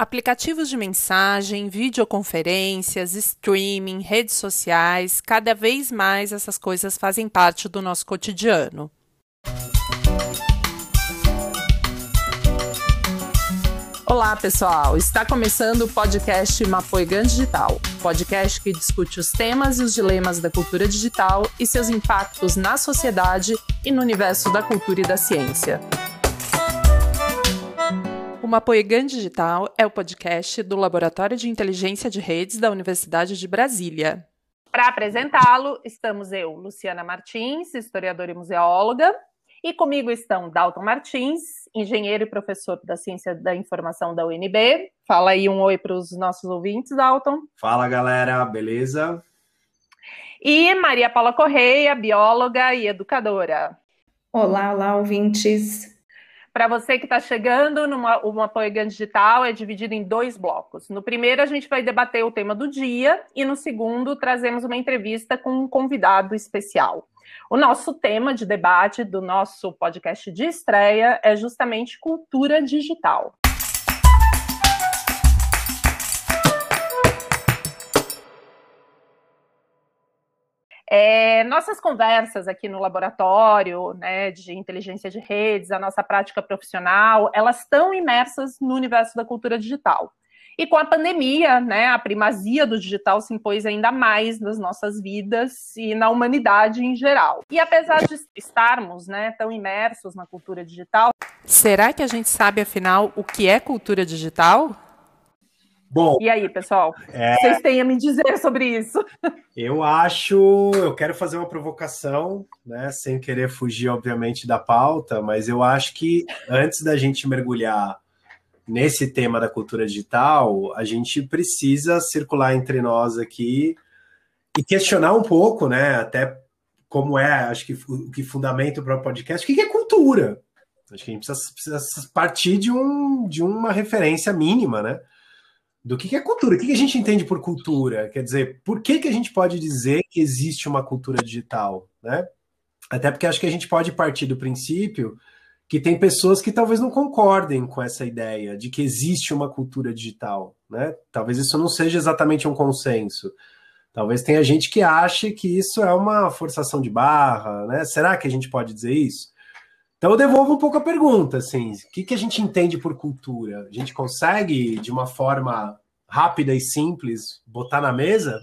Aplicativos de mensagem, videoconferências, streaming, redes sociais, cada vez mais essas coisas fazem parte do nosso cotidiano. Olá, pessoal! Está começando o podcast Mapoigan Digital, podcast que discute os temas e os dilemas da cultura digital e seus impactos na sociedade e no universo da cultura e da ciência. O Mapoegan Digital é o podcast do Laboratório de Inteligência de Redes da Universidade de Brasília. Para apresentá-lo, estamos eu, Luciana Martins, historiadora e museóloga, e comigo estão Dalton Martins, engenheiro e professor da Ciência da Informação da UNB. Fala aí um oi para os nossos ouvintes, Dalton. Fala, galera, beleza? E Maria Paula Correia, bióloga e educadora. Olá, olá, ouvintes. Para você que está chegando, numa, uma Poegan Digital é dividido em dois blocos. No primeiro, a gente vai debater o tema do dia, e no segundo, trazemos uma entrevista com um convidado especial. O nosso tema de debate do nosso podcast de estreia é justamente cultura digital. É, nossas conversas aqui no laboratório né, de inteligência de redes, a nossa prática profissional, elas estão imersas no universo da cultura digital. E com a pandemia, né, a primazia do digital se impôs ainda mais nas nossas vidas e na humanidade em geral. E apesar de estarmos né, tão imersos na cultura digital, será que a gente sabe afinal o que é cultura digital? Bom. E aí, pessoal? É... Vocês têm a me dizer sobre isso? Eu acho. Eu quero fazer uma provocação, né? Sem querer fugir, obviamente, da pauta, mas eu acho que antes da gente mergulhar nesse tema da cultura digital, a gente precisa circular entre nós aqui e questionar um pouco, né? Até como é, acho que o que fundamenta o próprio podcast, o que é cultura? Acho que a gente precisa, precisa partir de, um, de uma referência mínima, né? Do que, é cultura, o que, a gente entende por cultura? Quer dizer, por que, que a gente pode dizer que existe uma cultura digital? Né? Até porque acho que a gente pode partir do princípio que tem pessoas que talvez não concordem com essa ideia de que existe uma cultura digital. Né? Talvez isso não seja exatamente um consenso. Talvez tenha gente que ache que isso é uma forçação de barra, né? Será que a gente pode dizer isso? Então eu devolvo um pouco a pergunta, assim, o que, que a gente entende por cultura? A gente consegue, de uma forma rápida e simples, botar na mesa?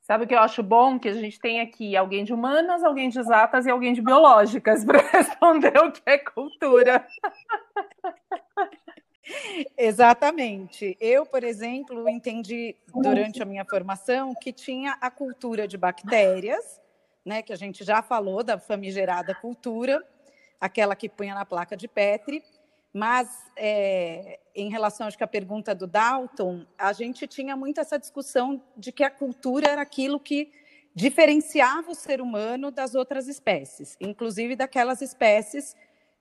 Sabe o que eu acho bom? Que a gente tem aqui alguém de humanas, alguém de exatas e alguém de biológicas para responder o que é cultura. Exatamente. Eu, por exemplo, entendi durante a minha formação que tinha a cultura de bactérias, né, que a gente já falou da famigerada cultura, aquela que punha na placa de Petri, mas é, em relação acho que a pergunta do Dalton, a gente tinha muito essa discussão de que a cultura era aquilo que diferenciava o ser humano das outras espécies, inclusive daquelas espécies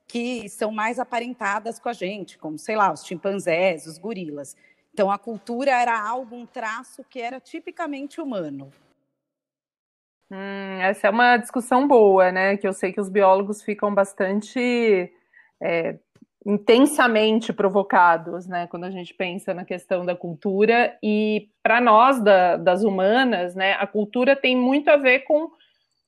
que são mais aparentadas com a gente, como, sei lá, os chimpanzés, os gorilas. Então, a cultura era algo, um traço que era tipicamente humano. Hum, essa é uma discussão boa, né? Que eu sei que os biólogos ficam bastante é, intensamente provocados, né? Quando a gente pensa na questão da cultura e para nós da, das humanas, né? A cultura tem muito a ver com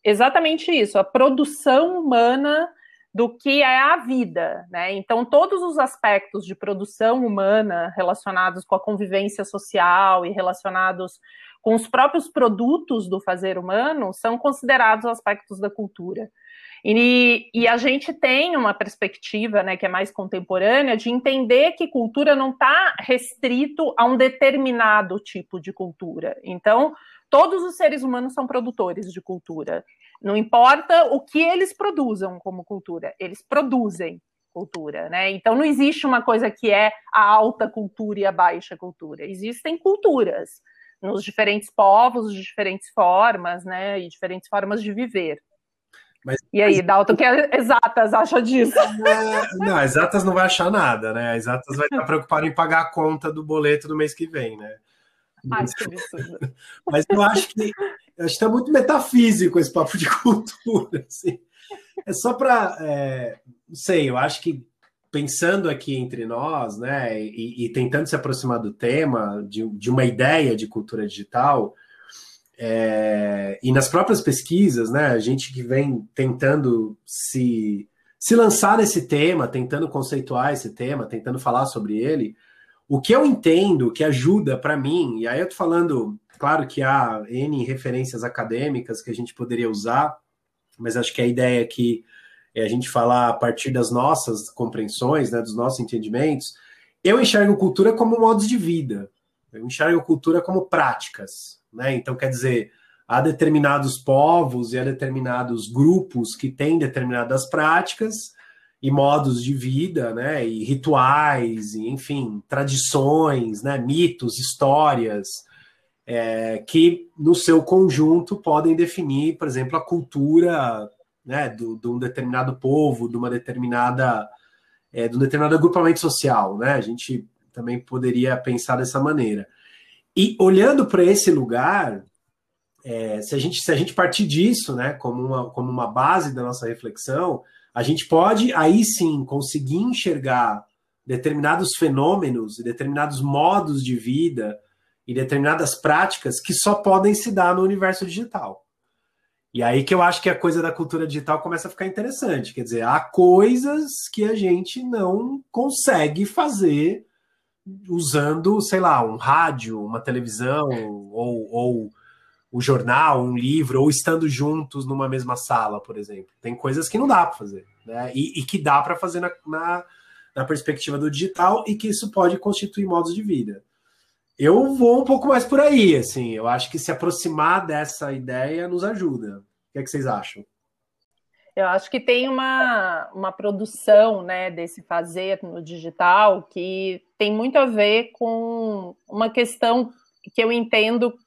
exatamente isso, a produção humana do que é a vida, né? Então todos os aspectos de produção humana relacionados com a convivência social e relacionados com os próprios produtos do fazer humano são considerados aspectos da cultura. E, e, a gente tem uma perspectiva, né, que é mais contemporânea, de entender que cultura não está restrito a um determinado tipo de cultura. Então, todos os seres humanos são produtores de cultura. Não importa o que eles produzam como cultura, eles produzem cultura, né? Então, não existe uma coisa que é a alta cultura e a baixa cultura. Existem culturas nos diferentes povos, de diferentes formas, né, e diferentes formas de viver. Mas, e aí, mas... Dalton, que é exatas acha disso? Não, exatas não vai achar nada, né? exatas vai estar preocupado em pagar a conta do boleto do mês que vem, né? Ai, que absurdo. Mas eu acho que eu acho que tá muito metafísico esse papo de cultura. Assim. É só para, é, não sei, eu acho que pensando aqui entre nós, né, e, e, tentando se aproximar do tema, de, de uma ideia de cultura digital, é, e nas próprias pesquisas, né, a gente que vem tentando se, se lançar nesse tema, tentando conceituar esse tema, tentando falar sobre ele, o que eu entendo que ajuda para mim, e aí eu tô falando, claro que há N referências acadêmicas que a gente poderia usar, mas acho que a ideia aqui é a gente falar a partir das nossas compreensões, né, dos nossos entendimentos. Eu enxergo cultura como modos de vida, eu enxergo cultura como práticas, né? Então, quer dizer, há determinados povos e há determinados grupos que têm determinadas práticas e modos de vida, né, e rituais, e, enfim, tradições, né, mitos, histórias, é, que no seu conjunto podem definir, por exemplo, a cultura né, do, de um determinado povo, de uma determinada, é, de um determinado agrupamento social, né? A gente também poderia pensar dessa maneira. E olhando para esse lugar, é, se, a gente, se a gente partir disso, né, como uma, como uma base da nossa reflexão, a gente pode aí sim conseguir enxergar determinados fenômenos e determinados modos de vida e determinadas práticas que só podem se dar no universo digital. E aí que eu acho que a coisa da cultura digital começa a ficar interessante. Quer dizer, há coisas que a gente não consegue fazer usando, sei lá, um rádio, uma televisão, ou, ou o jornal, um livro, ou estando juntos numa mesma sala, por exemplo. Tem coisas que não dá para fazer, né? E, e, que dá para fazer na, na, na, perspectiva do digital e que isso pode constituir modos de vida. Eu vou um pouco mais por aí, assim. Eu acho que se aproximar dessa ideia nos ajuda. O que, é que vocês acham? Eu acho que tem uma, uma produção né, desse fazer no digital que tem muito a ver com uma questão que eu entendo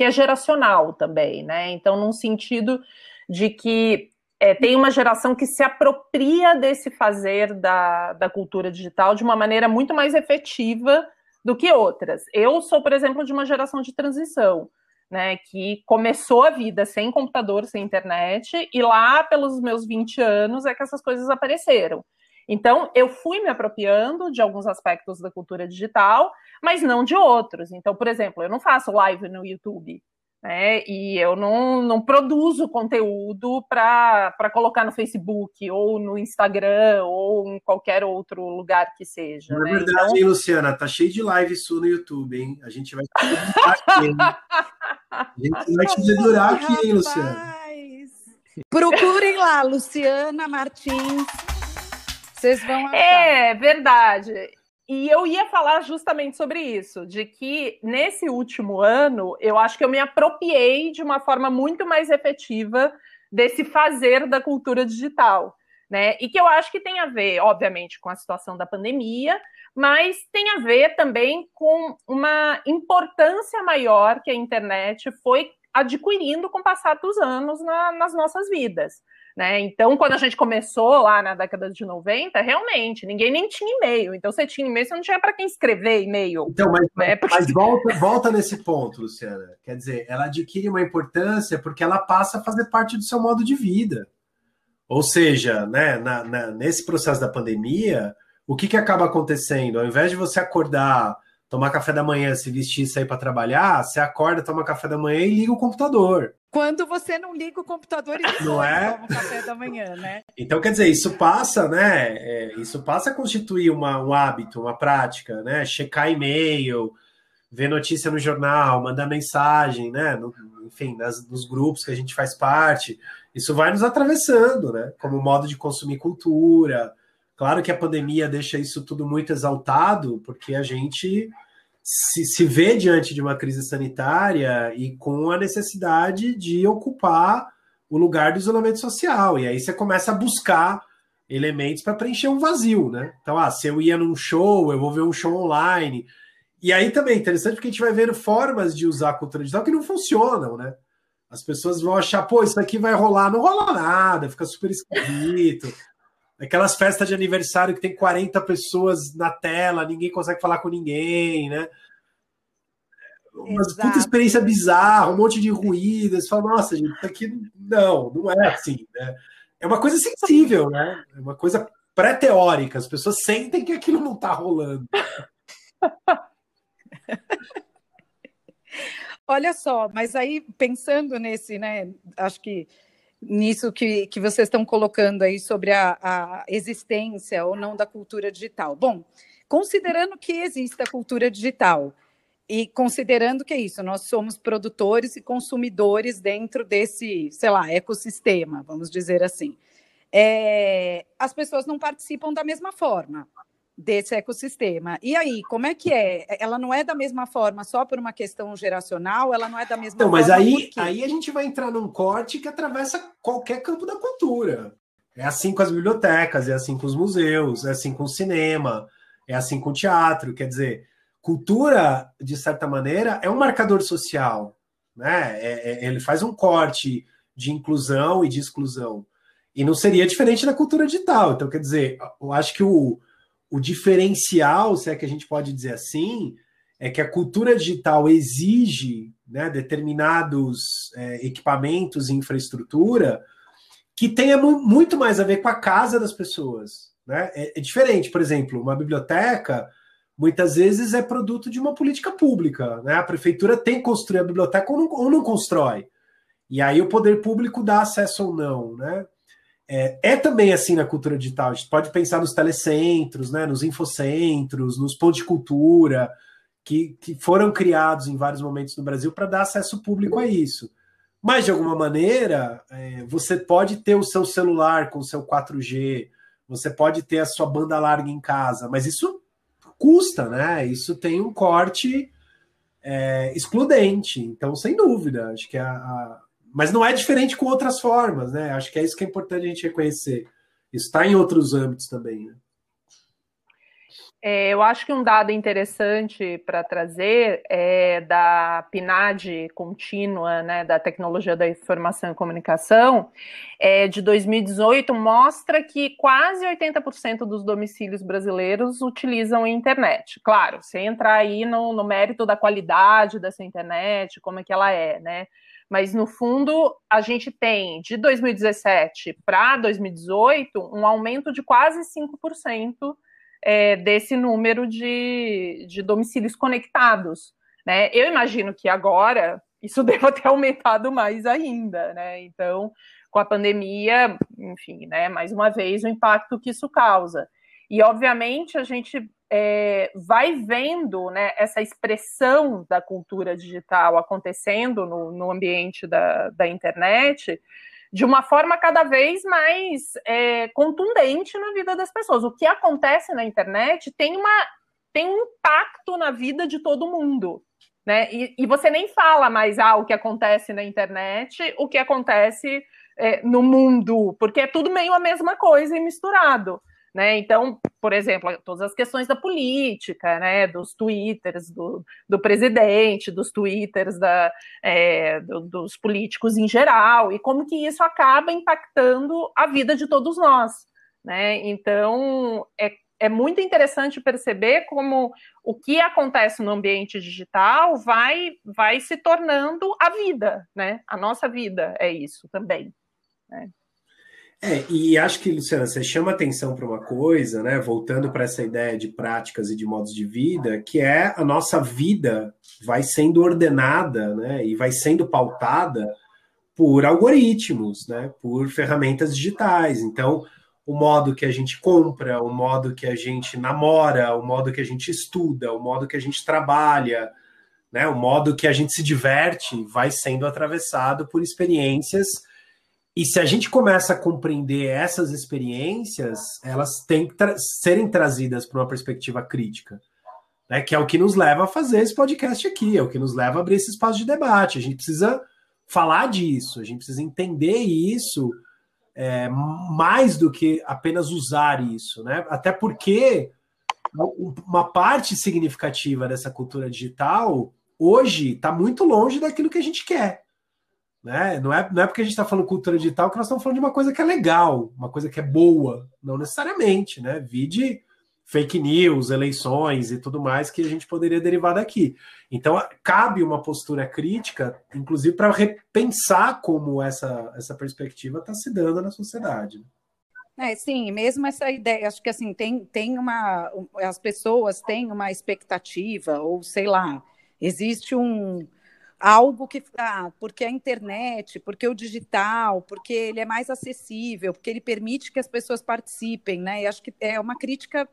que é geracional também, né? Então, num sentido de que é, tem uma geração que se apropria desse fazer da, da cultura digital de uma maneira muito mais efetiva do que outras. Eu sou, por exemplo, de uma geração de transição, né, que começou a vida sem computador, sem internet, e lá pelos meus 20 anos é que essas coisas apareceram. Então, eu fui me apropriando de alguns aspectos da cultura digital, mas não de outros. Então, por exemplo, eu não faço live no YouTube, né? E eu não, não produzo conteúdo para colocar no Facebook, ou no Instagram, ou em qualquer outro lugar que seja. Na é né? verdade, então... hein, Luciana, tá cheio de live sua no YouTube, hein? A gente vai te aqui, hein? A gente vai te dedurar aqui, hein, Luciana? Procurem lá, Luciana Martins vocês vão achar. É, verdade. E eu ia falar justamente sobre isso, de que nesse último ano, eu acho que eu me apropriei de uma forma muito mais efetiva desse fazer da cultura digital. Né? E que eu acho que tem a ver, obviamente, com a situação da pandemia, mas tem a ver também com uma importância maior que a internet foi adquirindo com o passar dos anos na, nas nossas vidas. Né? Então, quando a gente começou lá na década de 90, realmente, ninguém nem tinha e-mail. Então, você tinha e-mail, você não tinha para quem escrever e-mail. Então, mas, né? porque... mas volta, volta nesse ponto, Luciana. Quer dizer, ela adquire uma importância porque ela passa a fazer parte do seu modo de vida. Ou seja, né, na, na, nesse processo da pandemia, o que, que acaba acontecendo? Ao invés de você acordar, tomar café da manhã, se vestir e sair para trabalhar, você acorda, toma café da manhã e liga o computador. Quando você não liga o computador e não é? toma café da manhã, né? Então, quer dizer, isso passa, né? É, isso passa a constituir uma, um hábito, uma prática, né? Checar e-mail, ver notícia no jornal, mandar mensagem, né? No, enfim, nas, nos grupos que a gente faz parte. Isso vai nos atravessando, né? Como modo de consumir cultura. Claro que a pandemia deixa isso tudo muito exaltado, porque a gente se, se vê diante de uma crise sanitária e com a necessidade de ocupar o lugar do isolamento social. E aí você começa a buscar elementos para preencher um vazio, né? Então, ah, se eu ia num show, eu vou ver um show online. E aí também é interessante porque a gente vai vendo formas de usar a cultura digital que não funcionam, né? As pessoas vão achar, pô, isso aqui vai rolar, não rola nada, fica super esquisito. Aquelas festas de aniversário que tem 40 pessoas na tela, ninguém consegue falar com ninguém, né? Uma puta experiência bizarra, um monte de ruídos. Você fala, nossa, gente, isso aqui não, não é assim, né? É uma coisa sensível, né? É uma coisa pré-teórica, as pessoas sentem que aquilo não está rolando. Olha só, mas aí pensando nesse, né, acho que nisso que, que vocês estão colocando aí sobre a, a existência ou não da cultura digital. Bom, considerando que existe a cultura digital e considerando que é isso, nós somos produtores e consumidores dentro desse, sei lá, ecossistema, vamos dizer assim. É, as pessoas não participam da mesma forma desse ecossistema. E aí, como é que é? Ela não é da mesma forma só por uma questão geracional, ela não é da mesma não, forma. Mas aí, aí a gente vai entrar num corte que atravessa qualquer campo da cultura. É assim com as bibliotecas, é assim com os museus, é assim com o cinema, é assim com o teatro. Quer dizer, cultura, de certa maneira, é um marcador social. Né? É, é, ele faz um corte de inclusão e de exclusão. E não seria diferente da cultura digital. Então, quer dizer, eu acho que o, o diferencial, se é que a gente pode dizer assim, é que a cultura digital exige né, determinados é, equipamentos e infraestrutura que tenha muito mais a ver com a casa das pessoas. Né? É, é, diferente, por exemplo, uma biblioteca muitas vezes é produto de uma política pública. Né? A prefeitura tem que construir a biblioteca ou não, ou não constrói. E aí o poder público dá acesso ou não. Né? É, é, também assim na cultura digital. A gente pode pensar nos telecentros, né, nos infocentros, nos pontos de cultura, que, que foram criados em vários momentos no Brasil para dar acesso público a isso. Mas, de alguma maneira, é, você pode ter o seu celular com o seu 4G, você pode ter a sua banda larga em casa, mas isso custa, né? Isso tem um corte é, excludente. Então, sem dúvida, acho que a, a mas não é diferente com outras formas, né? Acho que é isso que é importante a gente reconhecer. Isso está em outros âmbitos também, né? É, eu acho que um dado interessante para trazer é da PNAD contínua, né, da tecnologia da informação e comunicação, é, de 2018, mostra que quase 80% dos domicílios brasileiros utilizam a internet. Claro, sem entrar aí no, no mérito da qualidade dessa internet, como é que ela é, né? Mas, no fundo, a gente tem de 2017 para 2018 um aumento de quase 5% é, desse número de, de domicílios conectados. Né? Eu imagino que agora isso deva ter aumentado mais ainda. Né? Então, com a pandemia, enfim, né, mais uma vez, o impacto que isso causa. E, obviamente, a gente é, vai vendo né, essa expressão da cultura digital acontecendo no, no ambiente da, da, internet de uma forma cada vez mais é, contundente na vida das pessoas. O que acontece na internet tem, uma, tem um impacto na vida de todo mundo. Né? E, e você nem fala mais ah, o que acontece na internet, o que acontece é, no mundo, porque é tudo meio a mesma coisa e misturado. Né? Então, por exemplo, todas as questões da política, né? dos twitters do, do presidente, dos twitters da, é, do, dos políticos em geral, e como que isso acaba impactando a vida de todos nós. Né? Então, é, é muito interessante perceber como o que acontece no ambiente digital vai, vai se tornando a vida, né? A nossa vida é isso também. Né? É, e acho que, Luciana, você chama atenção para uma coisa, né? Voltando para essa ideia de práticas e de modos de vida, que é a nossa vida vai sendo ordenada, né? E vai sendo pautada por algoritmos, né? Por ferramentas digitais. Então, o modo que a gente compra, o modo que a gente namora, o modo que a gente estuda, o modo que a gente trabalha, né? O modo que a gente se diverte vai sendo atravessado por experiências e se a gente começa a compreender essas experiências, elas têm que tra serem trazidas para uma perspectiva crítica, né? Que é o que nos leva a fazer esse podcast aqui, é o que nos leva a abrir esse espaço de debate. A gente precisa falar disso, a gente precisa entender isso é, mais do que apenas usar isso, né? Até porque uma parte significativa dessa cultura digital hoje está muito longe daquilo que a gente quer. Né? Não, é, não é porque a gente está falando cultura digital que nós estamos falando de uma coisa que é legal, uma coisa que é boa, não necessariamente, né? Vide fake news, eleições e tudo mais que a gente poderia derivar daqui. Então, cabe uma postura crítica, inclusive para repensar como essa, essa perspectiva está se dando na sociedade. É, sim, mesmo essa ideia, acho que assim, tem, tem uma. As pessoas têm uma expectativa, ou sei lá, existe um algo que. Ah, porque a internet, porque o digital, porque ele é mais acessível, porque ele permite que as pessoas participem, né? E acho que é uma crítica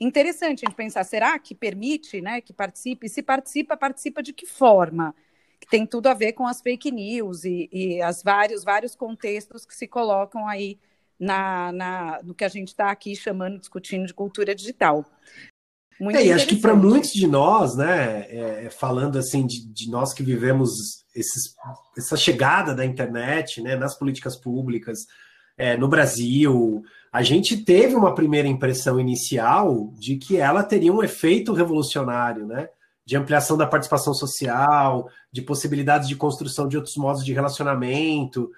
interessante a gente pensar, será que permite né, que participe? Se participa, participa de que forma? Que tem tudo a ver com as fake news e, e as vários, vários contextos que se colocam aí na, na, no que a gente está aqui chamando, discutindo de cultura digital. Muito é, e acho que para muitos de nós, né, é, falando assim de, de, nós que vivemos esses, essa chegada da internet, né, nas políticas públicas, é, no Brasil, a gente teve uma primeira impressão inicial de que ela teria um efeito revolucionário, né? De ampliação da participação social, de possibilidades de construção de outros modos de relacionamento,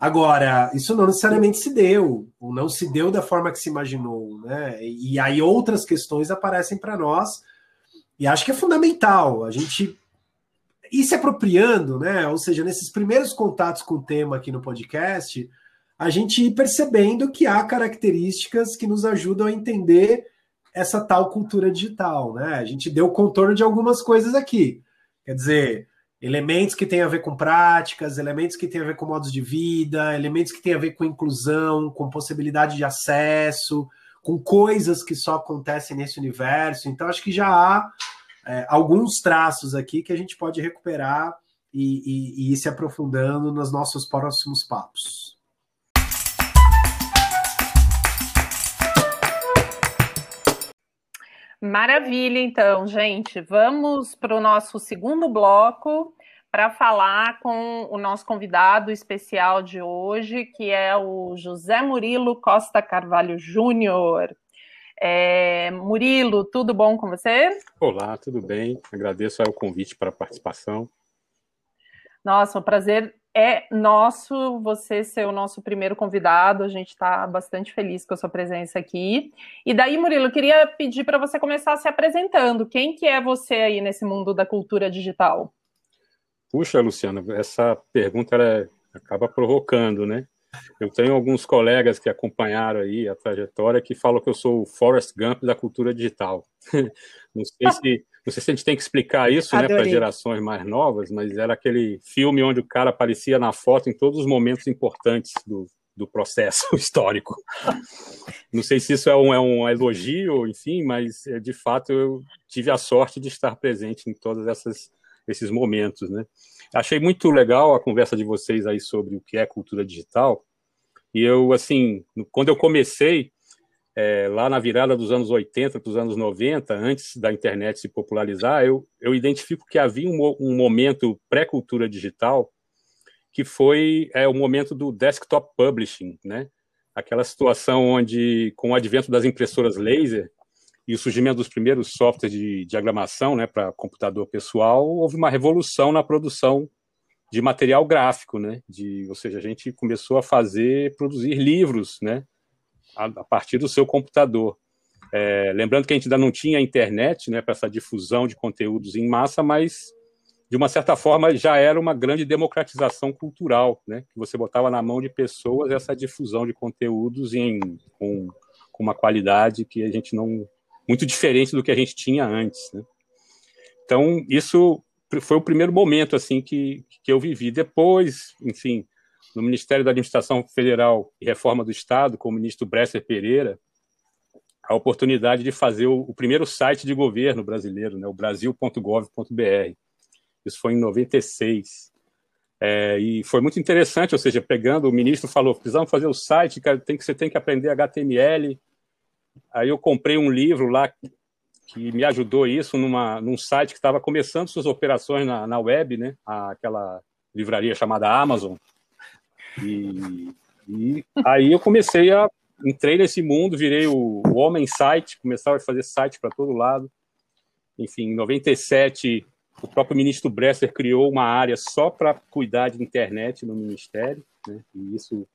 Agora, isso não necessariamente se deu, ou não se deu da forma que se imaginou, né? E aí outras questões aparecem para nós, e acho que é fundamental a gente ir se apropriando, né? Ou seja, nesses primeiros contatos com o tema aqui no podcast, a gente ir percebendo que há características que nos ajudam a entender essa tal cultura digital, né? A gente deu contorno de algumas coisas aqui. Quer dizer, elementos que têm a ver com práticas, elementos que têm a ver com modos de vida, elementos que têm a ver com inclusão, com possibilidade de acesso, com coisas que só acontecem nesse universo. Então, acho que já há é, alguns traços aqui que a gente pode recuperar e, e, e ir se aprofundando nos nossos próximos papos. Maravilha, então, gente. Vamos para o nosso segundo bloco para falar com o nosso convidado especial de hoje, que é o José Murilo Costa Carvalho Júnior. É, Murilo, tudo bom com você? Olá, tudo bem. Agradeço o convite para a participação. Nossa, um prazer é nosso você ser o nosso primeiro convidado. A gente está bastante feliz com a sua presença aqui. E daí, Murilo, eu queria pedir para você começar se apresentando. Quem que é você aí nesse mundo da cultura digital? Puxa, Luciana, essa pergunta é, acaba provocando, né? Eu tenho alguns colegas que acompanharam aí a trajetória que falam que eu sou o Forrest Gump da cultura digital. Não sei se não sei se a gente tem que explicar isso né, para gerações mais novas, mas era aquele filme onde o cara aparecia na foto em todos os momentos importantes do, do processo histórico. Não sei se isso é um, é um elogio, enfim, mas é, de fato eu tive a sorte de estar presente em todos esses momentos. Né? Achei muito legal a conversa de vocês aí sobre o que é cultura digital. E eu, assim, quando eu comecei, é, lá na virada dos anos 80 para os anos 90, antes da internet se popularizar, eu, eu identifico que havia um, um momento pré-cultura digital que foi é, o momento do desktop publishing, né? Aquela situação onde, com o advento das impressoras laser e o surgimento dos primeiros softwares de diagramação né, para computador pessoal, houve uma revolução na produção de material gráfico, né? De, ou seja, a gente começou a fazer, produzir livros, né? A, partir do seu computador. É, lembrando que a gente ainda não tinha internet né, para essa difusão de conteúdos em massa, mas de uma certa forma já era uma grande democratização cultural, né, que você botava na mão de pessoas essa difusão de conteúdos em, com, com uma qualidade que a gente não muito diferente do que a gente tinha antes. Né. Então isso foi o primeiro momento assim que, que eu vivi. Depois, enfim, no Ministério da Administração Federal e Reforma do Estado, com o ministro Bresser Pereira, a oportunidade de fazer o, primeiro site de governo brasileiro, né, o brasil.gov.br. Isso foi em 96. É, e foi muito interessante, ou seja, pegando, o ministro falou, precisamos fazer o site, tem que, você tem que aprender HTML. Aí eu comprei um livro lá que me ajudou isso numa, num site que estava começando suas operações na, na web, né, aquela livraria chamada Amazon. E, e aí eu comecei a entrei nesse mundo, virei o, o homem site, começava a fazer site para todo lado. Enfim, em 97 o próprio ministro Bresser criou uma área só para cuidar de internet no ministério, né? e isso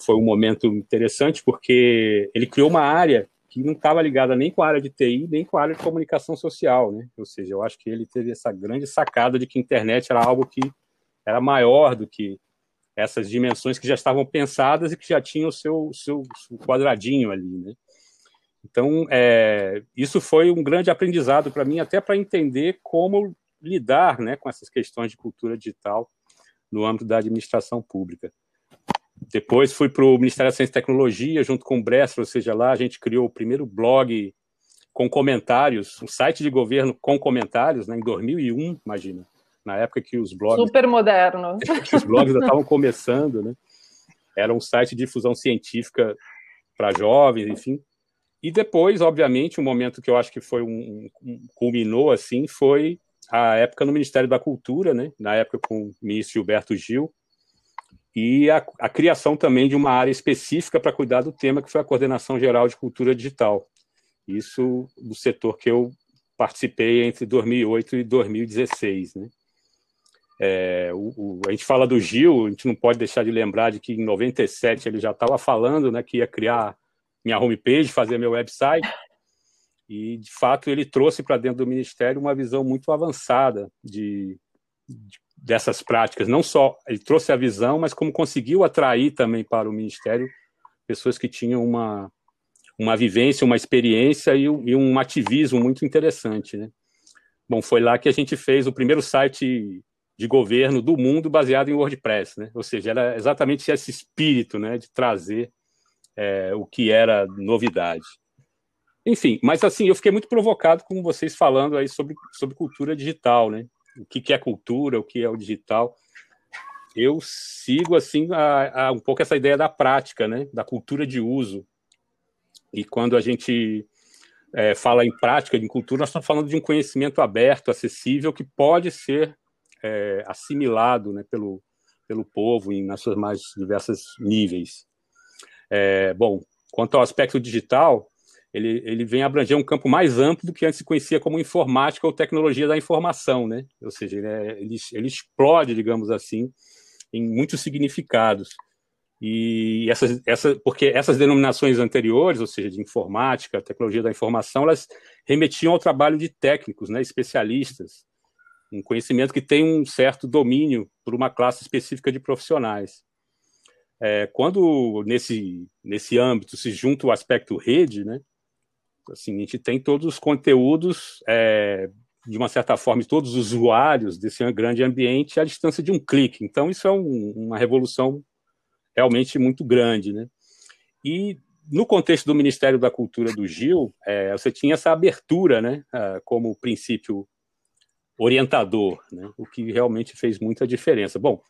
foi um momento interessante porque ele criou uma área que não estava ligada nem com a área de TI, nem com a área de comunicação social, né? Ou seja, eu acho que ele teve essa grande sacada de que a internet era algo que era maior do que essas dimensões que já estavam pensadas e que já tinham o seu, seu, seu quadradinho ali, né? Então, é, isso foi um grande aprendizado para mim, até para entender como lidar né, com essas questões de cultura digital no âmbito da administração pública. Depois fui para o Ministério da Ciência e Tecnologia, junto com o Bressler, ou seja, lá a gente criou o primeiro blog com comentários, um site de governo com comentários, né, em 2001, imagina, na época que os blogs... Super moderno. que os blogs já estavam começando, né? Era um site de difusão científica para jovens, enfim. E depois, obviamente, um momento que eu acho que foi um, um, culminou assim foi a época no Ministério da Cultura, né? Na época com o ministro Gilberto Gil e a, a criação também de uma área específica para cuidar do tema que foi a coordenação geral de cultura digital. Isso do setor que eu participei entre 2008 e 2016, né? É, o, o, a gente fala do Gil, a gente não pode deixar de lembrar de que em 97 ele já estava falando né, que ia criar minha homepage, fazer meu website. E, de fato, ele trouxe para dentro do Ministério uma visão muito avançada de, de, dessas práticas. Não só ele trouxe a visão, mas como conseguiu atrair também para o Ministério pessoas que tinham uma, uma vivência, uma experiência e, e um ativismo muito interessante. Né? Bom, foi lá que a gente fez o primeiro site de governo do mundo baseado em WordPress, né? Ou seja, era exatamente esse espírito, né, de trazer é, o que era novidade. Enfim, mas assim, eu fiquei muito provocado com vocês falando aí sobre, sobre cultura digital, né? O que, que é cultura, o que é o digital. Eu sigo, assim, a, a, um pouco essa ideia da prática, né? Da cultura de uso. E quando a gente é, fala em prática, em cultura, nós estamos falando de um conhecimento aberto, acessível, que pode ser é, assimilado né, pelo, pelo povo em, nas suas mais diversos níveis. É, bom, quanto ao aspecto digital, ele, ele vem abranger um campo mais amplo do que antes se conhecia como informática ou tecnologia da informação, né? Ou seja, ele, é, ele, ele explode, digamos assim, em muitos significados. E essas, essa, porque essas denominações anteriores, ou seja, de informática, tecnologia da informação, elas remetiam ao trabalho de técnicos, né, especialistas, um conhecimento que tem um certo domínio por uma classe específica de profissionais. É, quando nesse, nesse âmbito se junta o aspecto rede, né, assim, a gente tem todos os conteúdos, é, de uma certa forma, todos os usuários desse grande ambiente à distância de um clique. Então, isso é um, uma revolução realmente muito grande. Né? E no contexto do Ministério da Cultura do Gil, é, você tinha essa abertura né, como princípio orientador, né? o que realmente fez muita diferença. Bom,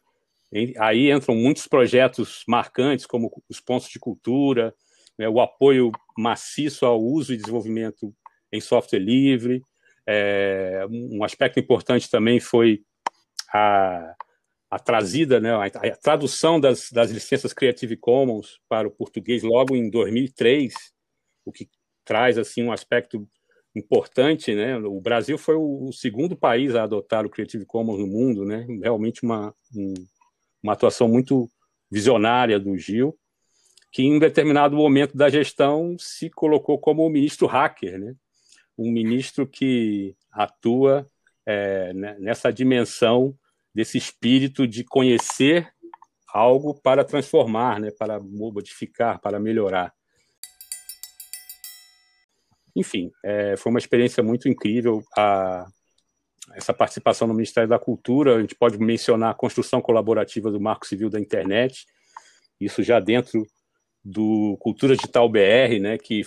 aí entram muitos projetos marcantes, como os pontos de cultura, né? o apoio maciço ao uso e desenvolvimento em software livre. É, um aspecto importante também foi a, a trazida, né, a, tradução das, das licenças Creative Commons para o português logo em 2003, o que traz assim um aspecto importante, né? O Brasil foi o segundo país a adotar o Creative Commons no mundo, né? Realmente uma, uma atuação muito visionária do Gil, que em um determinado momento da gestão se colocou como o ministro hacker, né? Um ministro que atua é, né, nessa dimensão desse espírito de conhecer algo para transformar, né? Para modificar, para melhorar. Enfim, é, foi uma experiência muito incrível a, essa participação no Ministério da Cultura. A gente pode mencionar a construção colaborativa do Marco Civil da Internet, isso já dentro do Cultura Digital BR, né, que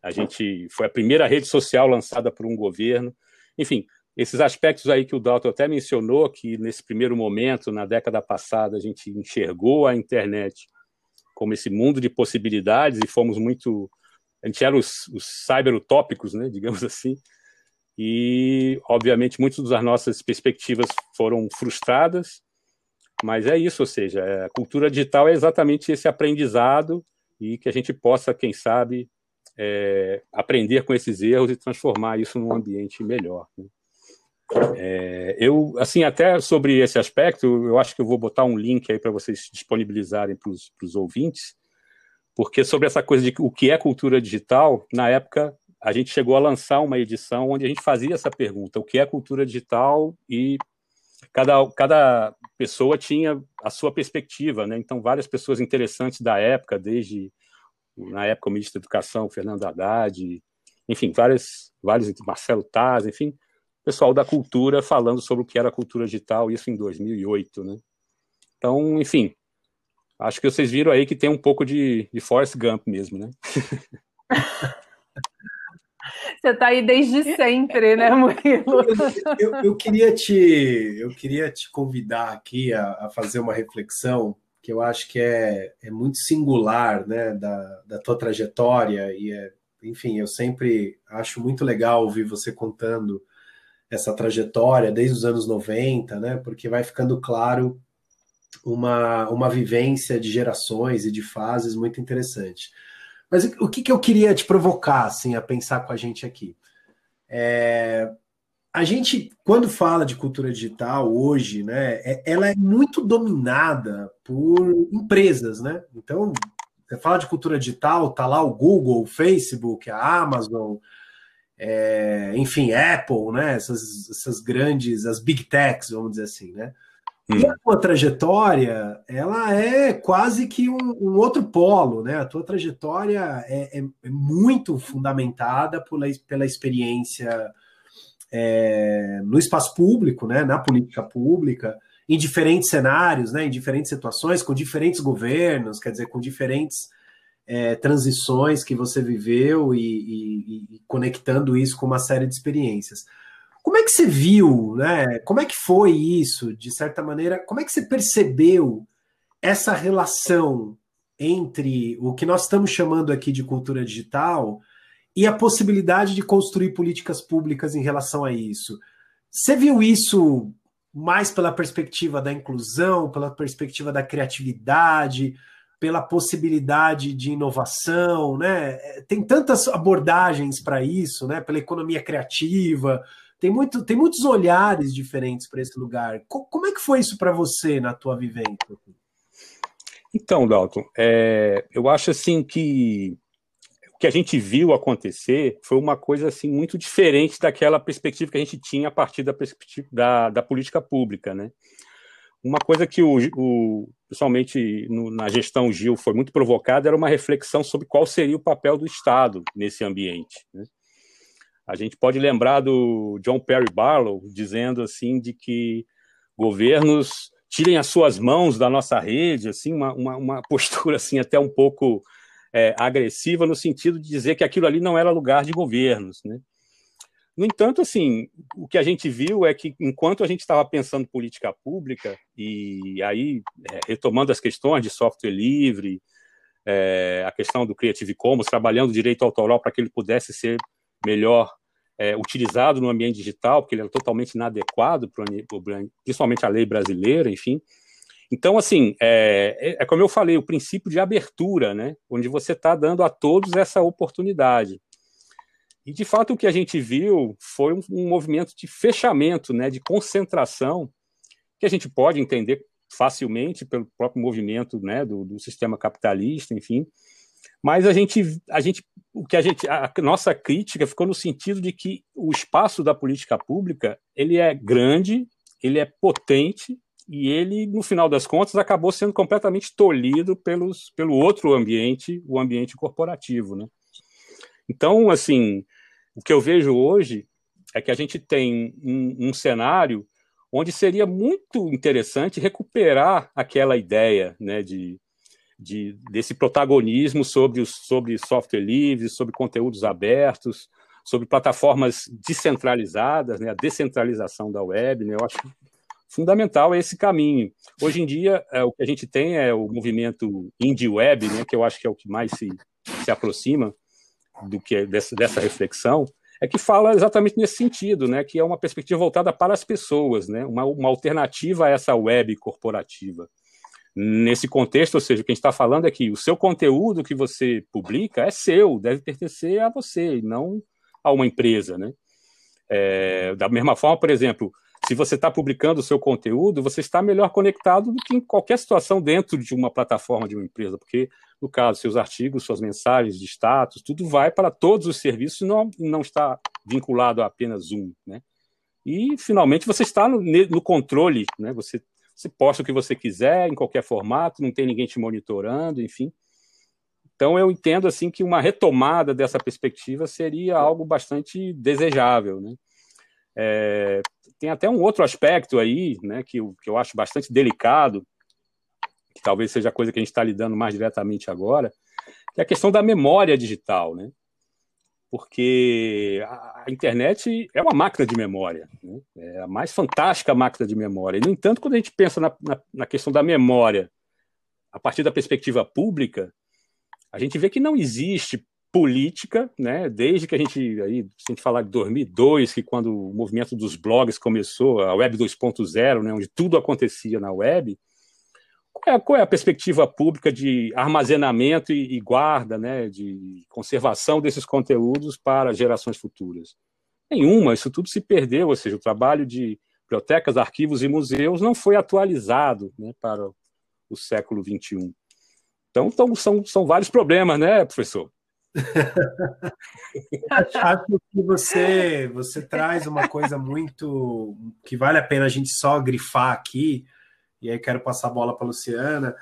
a gente foi a primeira rede social lançada por um governo. Enfim, esses aspectos aí que o Dalton até mencionou, que nesse primeiro momento, na década passada, a gente enxergou a internet como esse mundo de possibilidades e fomos muito a gente era os, os cyberutópicos, né, digamos assim, e, obviamente, muitas das nossas perspectivas foram frustradas, mas é isso, ou seja, é, a cultura digital é exatamente esse aprendizado e que a gente possa, quem sabe, é, aprender com esses erros e transformar isso num ambiente melhor. Né? É, eu, assim, até sobre esse aspecto, eu acho que eu vou botar um link aí para vocês disponibilizarem para os ouvintes, porque sobre essa coisa de o que é cultura digital, na época a gente chegou a lançar uma edição onde a gente fazia essa pergunta: o que é cultura digital? E cada, cada pessoa tinha a sua perspectiva, né? Então, várias pessoas interessantes da época, desde na época o ministro da Educação, Fernando Haddad, enfim, várias, vários, Marcelo Taz, enfim, pessoal da cultura falando sobre o que era cultura digital, isso em 2008, né? Então, enfim, acho que vocês viram aí que tem um pouco de, de Forrest Gump mesmo, né? Você está aí desde sempre, né, Murilo? Eu, eu, eu, queria te, eu queria te convidar aqui a, a, fazer uma reflexão que eu acho que é, é muito singular, né, da, da tua trajetória e é, enfim, eu sempre acho muito legal ouvir você contando essa trajetória desde os anos 90, né, porque vai ficando claro uma, uma vivência de gerações e de fases muito interessante. Mas o que, que eu queria te provocar assim, a pensar com a gente aqui? É, a gente, quando fala de cultura digital hoje, né, é, ela é muito dominada por empresas, né? Então, você fala de cultura digital, tá lá o Google, o Facebook, a Amazon, é, enfim, Apple, né? Essas, essas grandes, as big techs, vamos dizer assim, né? E a tua trajetória, ela é quase que um, um outro polo, né? A tua trajetória é, é, é muito fundamentada pela, pela experiência é, no espaço público, né? Na política pública, em diferentes cenários, né? Em diferentes situações, com diferentes governos, quer dizer, com diferentes é, transições que você viveu e, e, e conectando isso com uma série de experiências. Como é que você viu, né? Como é que foi isso, de certa maneira? Como é que você percebeu essa relação entre o que nós estamos chamando aqui de cultura digital e a possibilidade de construir políticas públicas em relação a isso? Você viu isso mais pela perspectiva da inclusão, pela perspectiva da criatividade, pela possibilidade de inovação, né? Tem tantas abordagens para isso, né? Pela economia criativa, tem, muito, tem muitos olhares diferentes para esse lugar. Como é que foi isso para você na tua vivência? Então, Dalton, é, eu acho assim que o que a gente viu acontecer foi uma coisa assim muito diferente daquela perspectiva que a gente tinha a partir da perspectiva da, da política pública, né? Uma coisa que o, o pessoalmente no, na gestão Gil foi muito provocada era uma reflexão sobre qual seria o papel do Estado nesse ambiente. Né? A gente pode lembrar do John Perry Barlow dizendo assim de que governos tirem as suas mãos da nossa rede, assim uma, uma, uma postura assim até um pouco é, agressiva no sentido de dizer que aquilo ali não era lugar de governos, né? No entanto, assim, o que a gente viu é que enquanto a gente estava pensando política pública e aí é, retomando as questões de software livre, é, a questão do Creative Commons, trabalhando direito autoral para que ele pudesse ser melhor é, utilizado no ambiente digital, porque ele era totalmente inadequado, para principalmente a lei brasileira, enfim. Então, assim, é, é, é, como eu falei, o princípio de abertura, né, onde você está dando a todos essa oportunidade. E, de fato, o que a gente viu foi um, um movimento de fechamento, né, de concentração, que a gente pode entender facilmente pelo próprio movimento né, do, do sistema capitalista, enfim, mas a gente, a gente, o que a gente, a nossa crítica ficou no sentido de que o espaço da política pública ele é grande, ele é potente e ele, no final das contas, acabou sendo completamente tolhido pelos, pelo outro ambiente, o ambiente corporativo, né? Então, assim, o que eu vejo hoje é que a gente tem um, um cenário onde seria muito interessante recuperar aquela ideia, né, de de, desse protagonismo sobre, os, sobre software livre, sobre conteúdos abertos, sobre plataformas descentralizadas, né, a descentralização da web. Né, eu acho fundamental esse caminho. Hoje em dia, é, o que a gente tem é o movimento indie web, né, que eu acho que é o que mais se, se aproxima do que dessa, dessa reflexão, é que fala exatamente nesse sentido, né, que é uma perspectiva voltada para as pessoas, né, uma, uma alternativa a essa web corporativa nesse contexto, ou seja, o que a gente está falando é que o seu conteúdo que você publica é seu, deve pertencer a você, não a uma empresa, né? É, da mesma forma, por exemplo, se você está publicando o seu conteúdo, você está melhor conectado do que em qualquer situação dentro de uma plataforma de uma empresa, porque, no caso, seus artigos, suas mensagens de status, tudo vai para todos os serviços e não, não está vinculado a apenas um, né? E, finalmente, você está no, no controle, né? Você você posta o que você quiser, em qualquer formato, não tem ninguém te monitorando, enfim. Então eu entendo assim que uma retomada dessa perspectiva seria algo bastante desejável, né? É, tem até um outro aspecto aí, né, que eu, que eu acho bastante delicado, que talvez seja a coisa que a gente está lidando mais diretamente agora, que é a questão da memória digital, né? Porque a, internet é uma máquina de memória, né? é a mais fantástica máquina de memória. E, no entanto, quando a gente pensa na, na, na questão da memória a partir da perspectiva pública, a gente vê que não existe política, né? Desde que a gente aí, se a gente falar de 2002, que quando o movimento dos blogs começou, a web 2.0, né, onde tudo acontecia na web, qual é, qual é, a perspectiva pública de armazenamento e, e, guarda, né, de conservação desses conteúdos para gerações futuras? Nenhuma, isso tudo se perdeu, ou seja, o trabalho de bibliotecas, arquivos e museus não foi atualizado né, para o século XXI. Então, então são, são vários problemas, né, professor? Acho que você, você traz uma coisa muito que vale a pena a gente só grifar aqui, e aí quero passar a bola para a Luciana,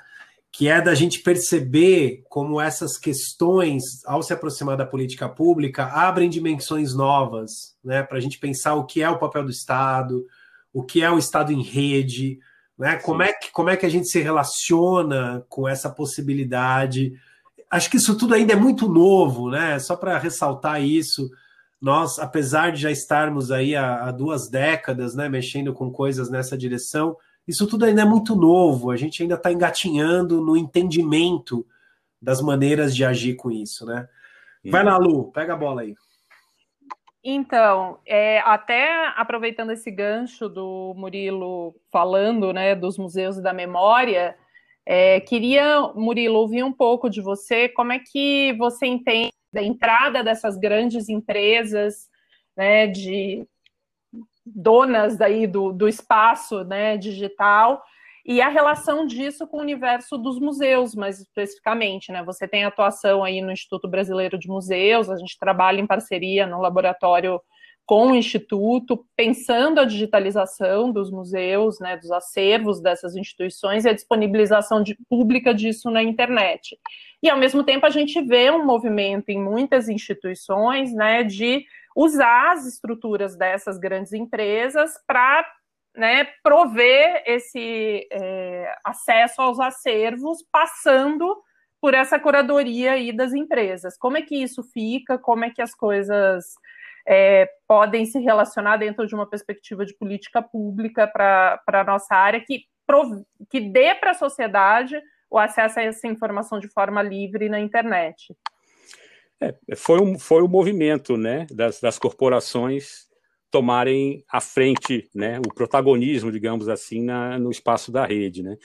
que é da gente perceber como essas questões, ao se aproximar da política pública, abrem dimensões novas, né? Para a gente pensar o que é o papel do Estado, o que é o Estado em rede, né? Como é, que, como é que a gente se relaciona com essa possibilidade acho que isso tudo ainda é muito novo, né? Só para ressaltar isso, nós, apesar de já estarmos aí há, há, duas décadas, né, mexendo com coisas nessa direção, isso tudo ainda é muito novo. A gente ainda está engatinhando no entendimento das maneiras de agir com isso, né? Vai lá, Lu, pega a bola aí. Então, é, até aproveitando esse gancho do Murilo falando, né, dos museus e da memória, é, queria, Murilo, ouvir um pouco de você, como é que você entende a entrada dessas grandes empresas, né, de donas daí do, do espaço né, digital, e a relação disso com o universo dos museus, mais especificamente, né? Você tem atuação aí no Instituto Brasileiro de Museus, a gente trabalha em parceria no laboratório com o Instituto, pensando a digitalização dos museus, né, dos acervos dessas instituições e a disponibilização de, pública disso na internet. E, ao mesmo tempo, a gente vê um movimento em muitas instituições né, de usar as estruturas dessas grandes empresas para né, prover esse é, acesso aos acervos, passando por essa curadoria aí das empresas. Como é que isso fica? Como é que as coisas é, podem se relacionar dentro de uma perspectiva de política pública para a nossa área que, que dê para a sociedade o acesso a essa informação de forma livre na internet. É, foi, um, foi um movimento né, das, das corporações tomarem a frente, né, o protagonismo, digamos assim, na, no espaço da rede, né?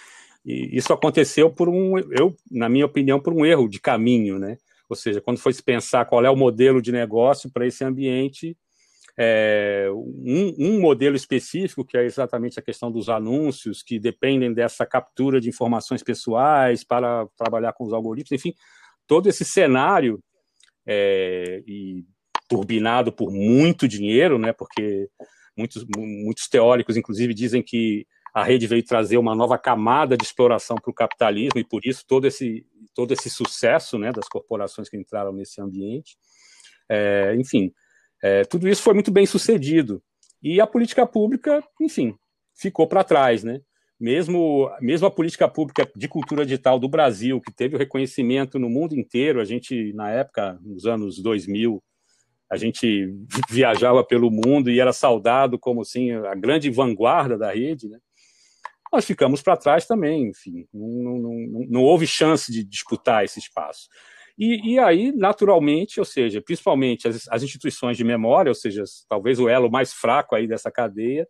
E isso aconteceu por um, eu, na minha opinião, por um erro de caminho, né? Ou seja, quando foi se pensar qual é o modelo de negócio para esse ambiente, é, um, um, modelo específico, que é exatamente a questão dos anúncios, que dependem dessa captura de informações pessoais para trabalhar com os algoritmos, enfim, todo esse cenário é, e turbinado por muito dinheiro, né, porque muitos, muitos teóricos, inclusive, dizem que a rede veio trazer uma nova camada de exploração para o capitalismo e por isso todo esse todo esse sucesso né, das corporações que entraram nesse ambiente. É, enfim, é, tudo isso foi muito bem sucedido. E a política pública, enfim, ficou para trás. Né? Mesmo, mesmo a política pública de cultura digital do Brasil, que teve o reconhecimento no mundo inteiro, a gente, na época, nos anos 2000, a gente viajava pelo mundo e era saudado como assim, a grande vanguarda da rede. Né? Nós ficamos para trás também, enfim, não, não, não, não, houve chance de disputar esse espaço. E, e aí, naturalmente, ou seja, principalmente as, as, instituições de memória, ou seja, talvez o elo mais fraco aí dessa cadeia,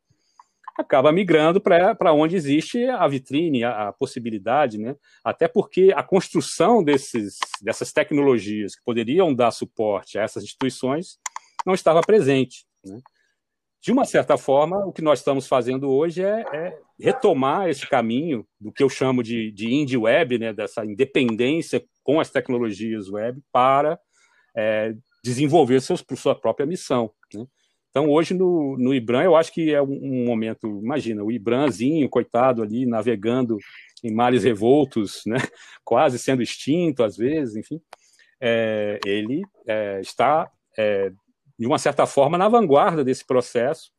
acaba migrando para onde existe a vitrine, a, a, possibilidade, né? Até porque a construção desses, dessas tecnologias que poderiam dar suporte a essas instituições não estava presente. Né? De uma certa forma, o que nós estamos fazendo hoje é, é retomar esse caminho do que eu chamo de, de indie web, né, dessa independência com as tecnologias web para é, desenvolver seus, sua própria missão. Né? Então, hoje no, no IBRAM, eu acho que é um, um momento, imagina, o IBRAMzinho, coitado ali, navegando em mares revoltos, né? quase sendo extinto às vezes, enfim, é, ele é, está, é, de uma certa forma, na vanguarda desse processo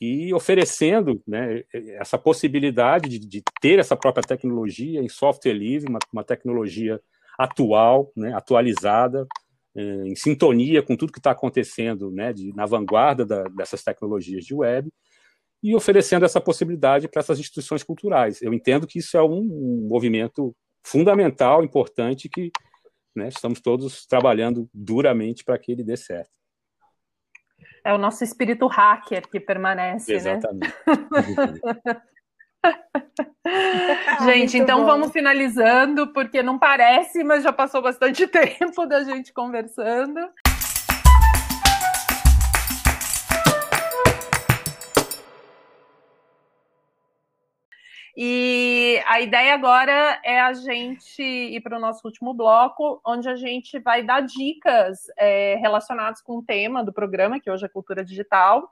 e oferecendo né, essa possibilidade de, de, ter essa própria tecnologia em software livre, uma, uma tecnologia atual, né, atualizada, eh, em sintonia com tudo que está acontecendo né, de, na vanguarda da, dessas tecnologias de web e oferecendo essa possibilidade para essas instituições culturais. Eu entendo que isso é um, movimento fundamental, importante, que né, estamos todos trabalhando duramente para que ele dê certo. É o nosso espírito hacker que permanece, né? Exatamente. né? gente, então bom. vamos finalizando, porque não parece, mas já passou bastante tempo da gente conversando. E a ideia agora é a gente ir para o nosso último bloco, onde a gente vai dar dicas é, relacionadas com o tema do programa, que hoje é cultura digital.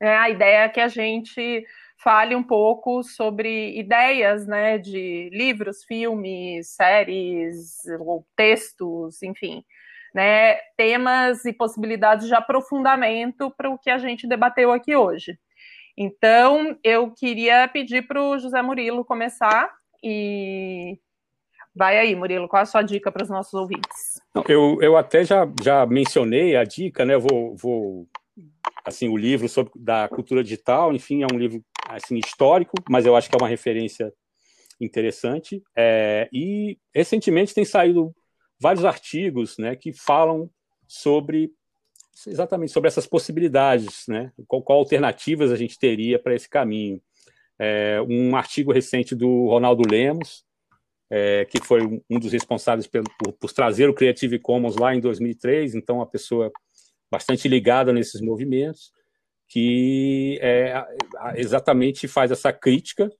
É, a ideia é que a gente fale um pouco sobre ideias, né, de livros, filmes, séries, ou textos, enfim, né, temas e possibilidades de aprofundamento para o que a gente debateu aqui hoje. Então, eu queria pedir para o José Murilo começar e vai aí, Murilo, qual a sua dica para os nossos ouvintes? Eu, eu até já, já mencionei a dica, né? Vou, vou assim o livro sobre da cultura digital, enfim, é um livro assim histórico, mas eu acho que é uma referência interessante. É, e recentemente tem saído vários artigos, né, que falam sobre exatamente sobre essas possibilidades, né? Qual, qual alternativas a gente teria para esse caminho? É, um artigo recente do Ronaldo Lemos, é, que foi um dos responsáveis por, por, por, trazer o Creative Commons lá em 2003, então uma pessoa bastante ligada nesses movimentos que é, exatamente faz essa crítica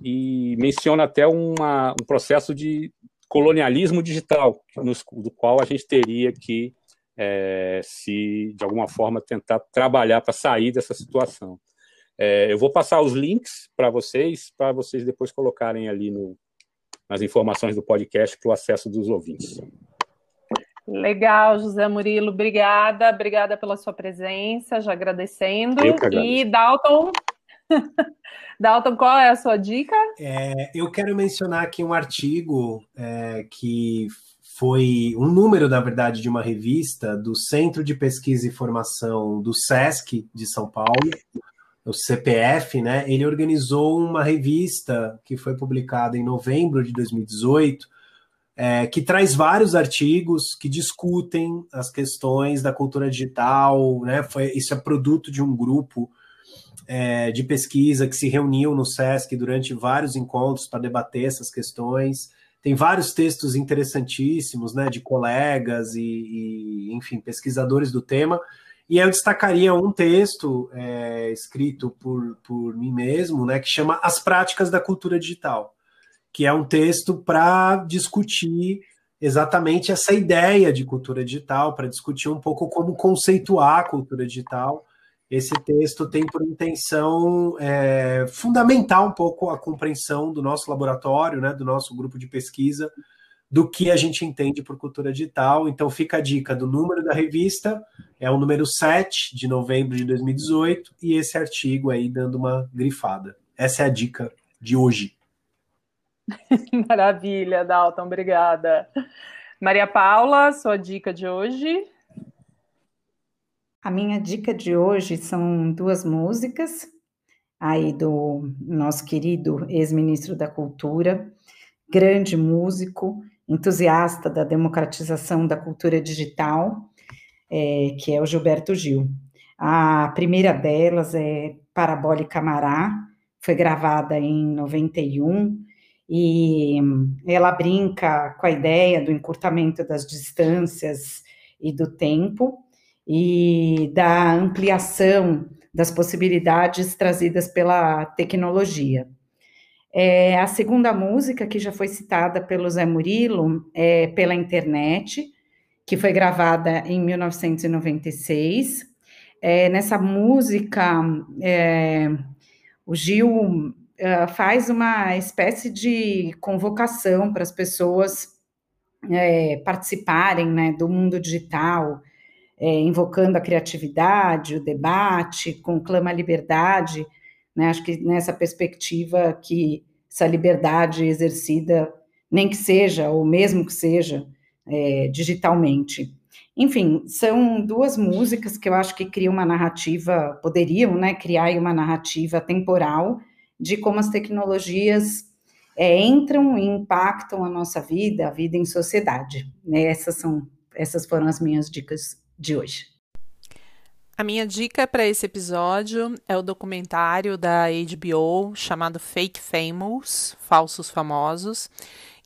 e menciona até uma, um processo de colonialismo digital, nos, do qual a gente teria que é, se, de alguma forma, tentar trabalhar para sair dessa situação. É, eu vou passar os links para vocês, para vocês depois colocarem ali no, nas informações do podcast para o acesso dos ouvintes. Legal, José Murilo, obrigada, obrigada pela sua presença, já agradecendo. E Dalton, Dalton, qual é a sua dica? É, eu quero mencionar aqui um artigo é, que foi um número, na verdade, de uma revista do Centro de Pesquisa e Formação do SESC de São Paulo, o CPF, né? Ele organizou uma revista que foi publicada em novembro de 2018 é, que traz vários artigos que discutem as questões da cultura digital, né? Foi, isso é produto de um grupo é, de pesquisa que se reuniu no SESC durante vários encontros para debater essas questões. Tem vários textos interessantíssimos, né, de colegas e, e enfim, pesquisadores do tema. E eu destacaria um texto é, escrito por, por mim mesmo, né, que chama As Práticas da Cultura Digital que é um texto para discutir exatamente essa ideia de cultura digital, para discutir um pouco como conceituar a cultura digital. Esse texto tem por intenção é, fundamentar um pouco a compreensão do nosso laboratório, né, do nosso grupo de pesquisa, do que a gente entende por cultura digital. Então fica a dica do número da revista, é o número 7 de novembro de 2018, e esse artigo aí dando uma grifada. Essa é a dica de hoje. Maravilha, Dalton, obrigada. Maria Paula, sua dica de hoje? A minha dica de hoje são duas músicas aí do nosso querido ex-ministro da Cultura, grande músico, entusiasta da democratização da cultura digital, é, que é o Gilberto Gil. A primeira delas é Parabólica Mará, foi gravada em 91 e ela brinca com a ideia do encurtamento das distâncias e do tempo e da ampliação das possibilidades trazidas pela tecnologia. É, a segunda música, que já foi citada pelo Zé Murilo, é Pela Internet, que foi gravada em 1996. é, nessa música, é, o Gil é, faz uma espécie de convocação para as pessoas é, participarem né, do mundo digital, é, invocando a criatividade, o debate, conclama a liberdade. Né, acho que nessa perspectiva que essa liberdade exercida, nem que seja, ou mesmo que seja, é, digitalmente. Enfim, são duas músicas que eu acho que criam uma narrativa, poderiam né, criar uma narrativa temporal de como as tecnologias é, entram e impactam a nossa vida, a vida em sociedade. Né? Essas, são, essas foram as minhas dicas de hoje. A minha dica para esse episódio é o documentário da HBO chamado Fake Famous, Falsos Famosos,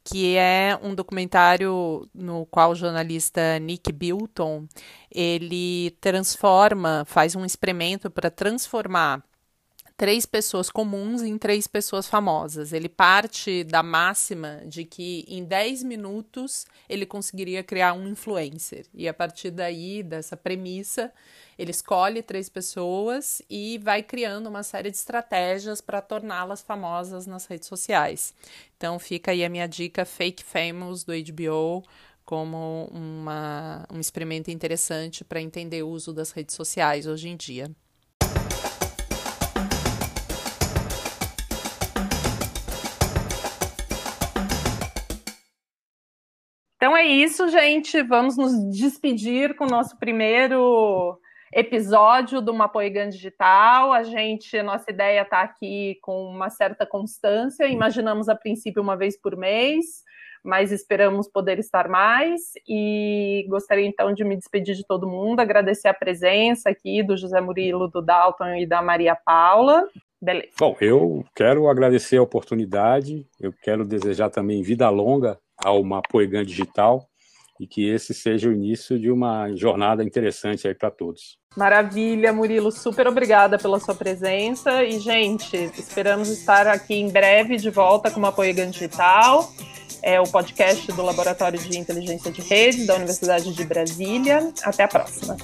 que é um documentário no qual o jornalista Nick Bilton ele transforma, faz um experimento para transformar três pessoas comuns em três pessoas famosas. Ele parte da máxima de que em 10 minutos ele conseguiria criar um influencer. E a partir daí, dessa premissa, ele escolhe três pessoas e vai criando uma série de estratégias para torná-las famosas nas redes sociais. Então fica aí a minha dica Fake Famous do HBO como uma, um experimento interessante para entender o uso das redes sociais hoje em dia. Então é isso, gente. Vamos nos despedir com o nosso primeiro episódio do Mapoigan Digital. A gente, a nossa ideia está aqui com uma certa constância. Imaginamos a princípio uma vez por mês, mas esperamos poder estar mais. E gostaria então de me despedir de todo mundo, agradecer a presença aqui do José Murilo, do Dalton e da Maria Paula. Beleza. Bom, eu quero agradecer a oportunidade, eu quero desejar também vida longa ao Mapoigan Digital e que esse seja o início de uma jornada interessante aí para todos. Maravilha, Murilo, super obrigada pela sua presença e gente, esperamos estar aqui em breve de volta com o Apoio Digital, é o podcast do Laboratório de Inteligência de Redes da Universidade de Brasília. Até a próxima.